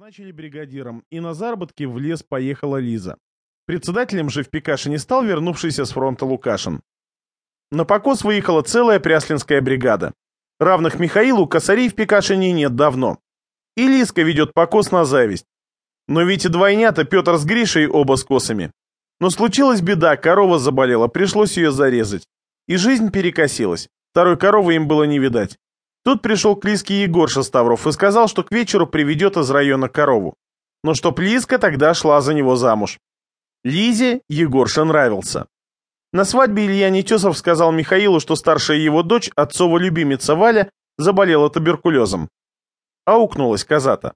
назначили бригадиром, и на заработки в лес поехала Лиза. Председателем же в Пикаше не стал вернувшийся с фронта Лукашин. На покос выехала целая пряслинская бригада. Равных Михаилу косарей в Пикашине нет давно. И Лизка ведет покос на зависть. Но ведь и двойнята Петр с Гришей оба с косами. Но случилась беда, корова заболела, пришлось ее зарезать. И жизнь перекосилась. Второй коровы им было не видать. Тут пришел к Лиске Егорша Ставров и сказал, что к вечеру приведет из района корову. Но чтоб Лиска тогда шла за него замуж. Лизе Егорша нравился. На свадьбе Илья Нетесов сказал Михаилу, что старшая его дочь, отцова любимица Валя, заболела туберкулезом. Аукнулась казата.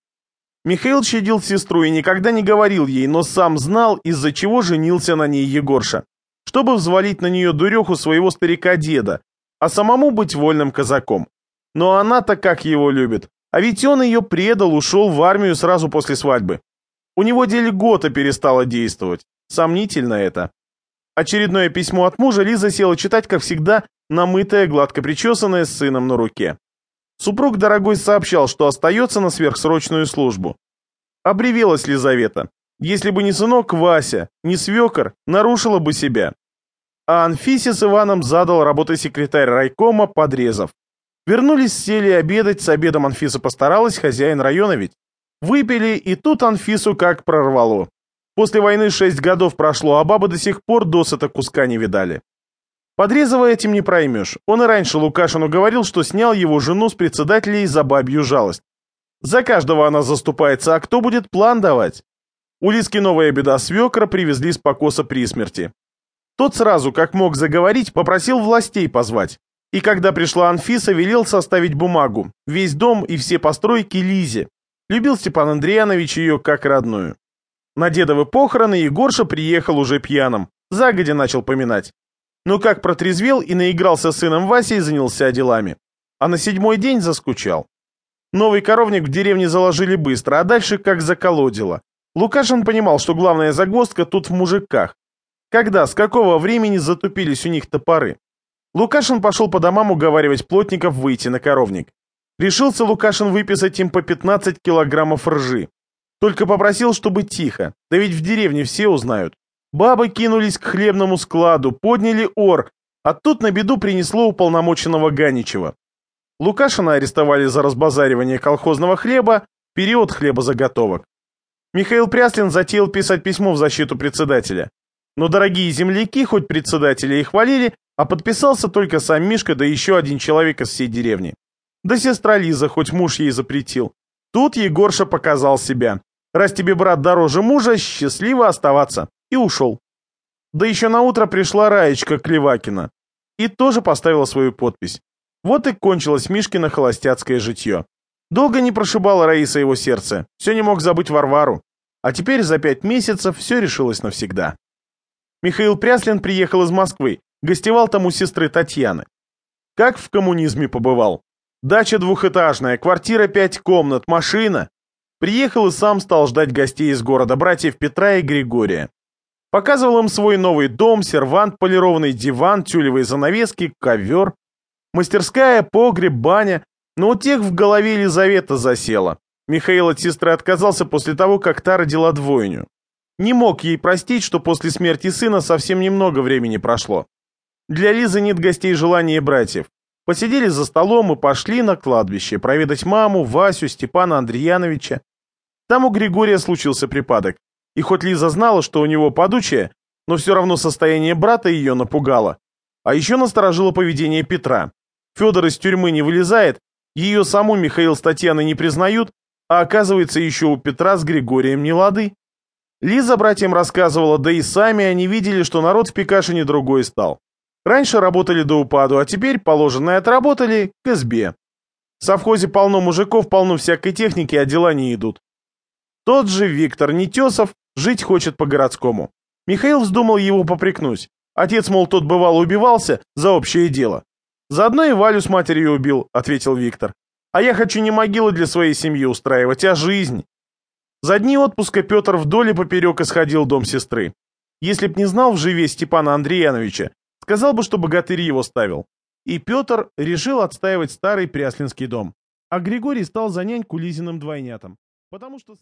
Михаил щадил сестру и никогда не говорил ей, но сам знал, из-за чего женился на ней Егорша. Чтобы взвалить на нее дуреху своего старика-деда, а самому быть вольным казаком. Но она-то как его любит. А ведь он ее предал, ушел в армию сразу после свадьбы. У него деле года перестало действовать. Сомнительно это. Очередное письмо от мужа Лиза села читать, как всегда, намытая, гладко причесанная, с сыном на руке. Супруг дорогой сообщал, что остается на сверхсрочную службу. Обревелась Лизавета. Если бы не сынок Вася, не свекор, нарушила бы себя. А Анфисе с Иваном задал работой секретарь райкома Подрезов. Вернулись, сели обедать, с обедом Анфиса постаралась, хозяин района ведь. Выпили, и тут Анфису как прорвало. После войны шесть годов прошло, а бабы до сих пор досыта куска не видали. Подрезова этим не проймешь. Он и раньше Лукашину говорил, что снял его жену с председателей за бабью жалость. За каждого она заступается, а кто будет план давать? У Лиски новая беда свекра привезли с покоса при смерти. Тот сразу, как мог заговорить, попросил властей позвать. И когда пришла Анфиса, велел составить бумагу. Весь дом и все постройки Лизе. Любил Степан Андреянович ее как родную. На дедовы похороны Егорша приехал уже пьяным. Загодя начал поминать. Но как протрезвел и наигрался с сыном Васей, занялся делами. А на седьмой день заскучал. Новый коровник в деревне заложили быстро, а дальше как заколодило. Лукашин понимал, что главная загвоздка тут в мужиках. Когда, с какого времени затупились у них топоры? Лукашин пошел по домам уговаривать плотников выйти на коровник. Решился Лукашин выписать им по 15 килограммов ржи. Только попросил, чтобы тихо, да ведь в деревне все узнают. Бабы кинулись к хлебному складу, подняли ор, а тут на беду принесло уполномоченного Ганичева. Лукашина арестовали за разбазаривание колхозного хлеба, период хлебозаготовок. Михаил Пряслин затеял писать письмо в защиту председателя. Но дорогие земляки, хоть председателя и хвалили, а подписался только сам Мишка, да еще один человек из всей деревни. Да сестра Лиза, хоть муж ей запретил. Тут Егорша показал себя. Раз тебе брат дороже мужа, счастливо оставаться. И ушел. Да еще на утро пришла Раечка Клевакина. И тоже поставила свою подпись. Вот и кончилось Мишкино холостяцкое житье. Долго не прошибала Раиса его сердце. Все не мог забыть Варвару. А теперь за пять месяцев все решилось навсегда. Михаил Пряслин приехал из Москвы, гостевал там у сестры Татьяны. Как в коммунизме побывал. Дача двухэтажная, квартира пять комнат, машина. Приехал и сам стал ждать гостей из города, братьев Петра и Григория. Показывал им свой новый дом, сервант, полированный диван, тюлевые занавески, ковер. Мастерская, погреб, баня. Но у тех в голове Елизавета засела. Михаил от сестры отказался после того, как та родила двойню. Не мог ей простить, что после смерти сына совсем немного времени прошло. Для Лизы нет гостей желания братьев. Посидели за столом и пошли на кладбище проведать маму, Васю, Степана Андреяновича. Там у Григория случился припадок. И хоть Лиза знала, что у него подучие, но все равно состояние брата ее напугало. А еще насторожило поведение Петра. Федор из тюрьмы не вылезает, ее саму Михаил с Татьяной не признают, а оказывается еще у Петра с Григорием не лады. Лиза братьям рассказывала, да и сами они видели, что народ в Пикашине другой стал. Раньше работали до упаду, а теперь, положенное отработали, к избе. В совхозе полно мужиков, полно всякой техники, а дела не идут. Тот же Виктор Нетесов жить хочет по-городскому. Михаил вздумал его попрекнуть. Отец, мол, тот бывало убивался за общее дело. «Заодно и Валю с матерью убил», — ответил Виктор. «А я хочу не могилы для своей семьи устраивать, а жизнь. За дни отпуска Петр вдоль и поперек исходил дом сестры. Если б не знал в живе Степана Андреяновича, сказал бы, что богатырь его ставил. И Петр решил отстаивать старый Пряслинский дом. А Григорий стал за няньку Лизиным двойнятам. Потому что...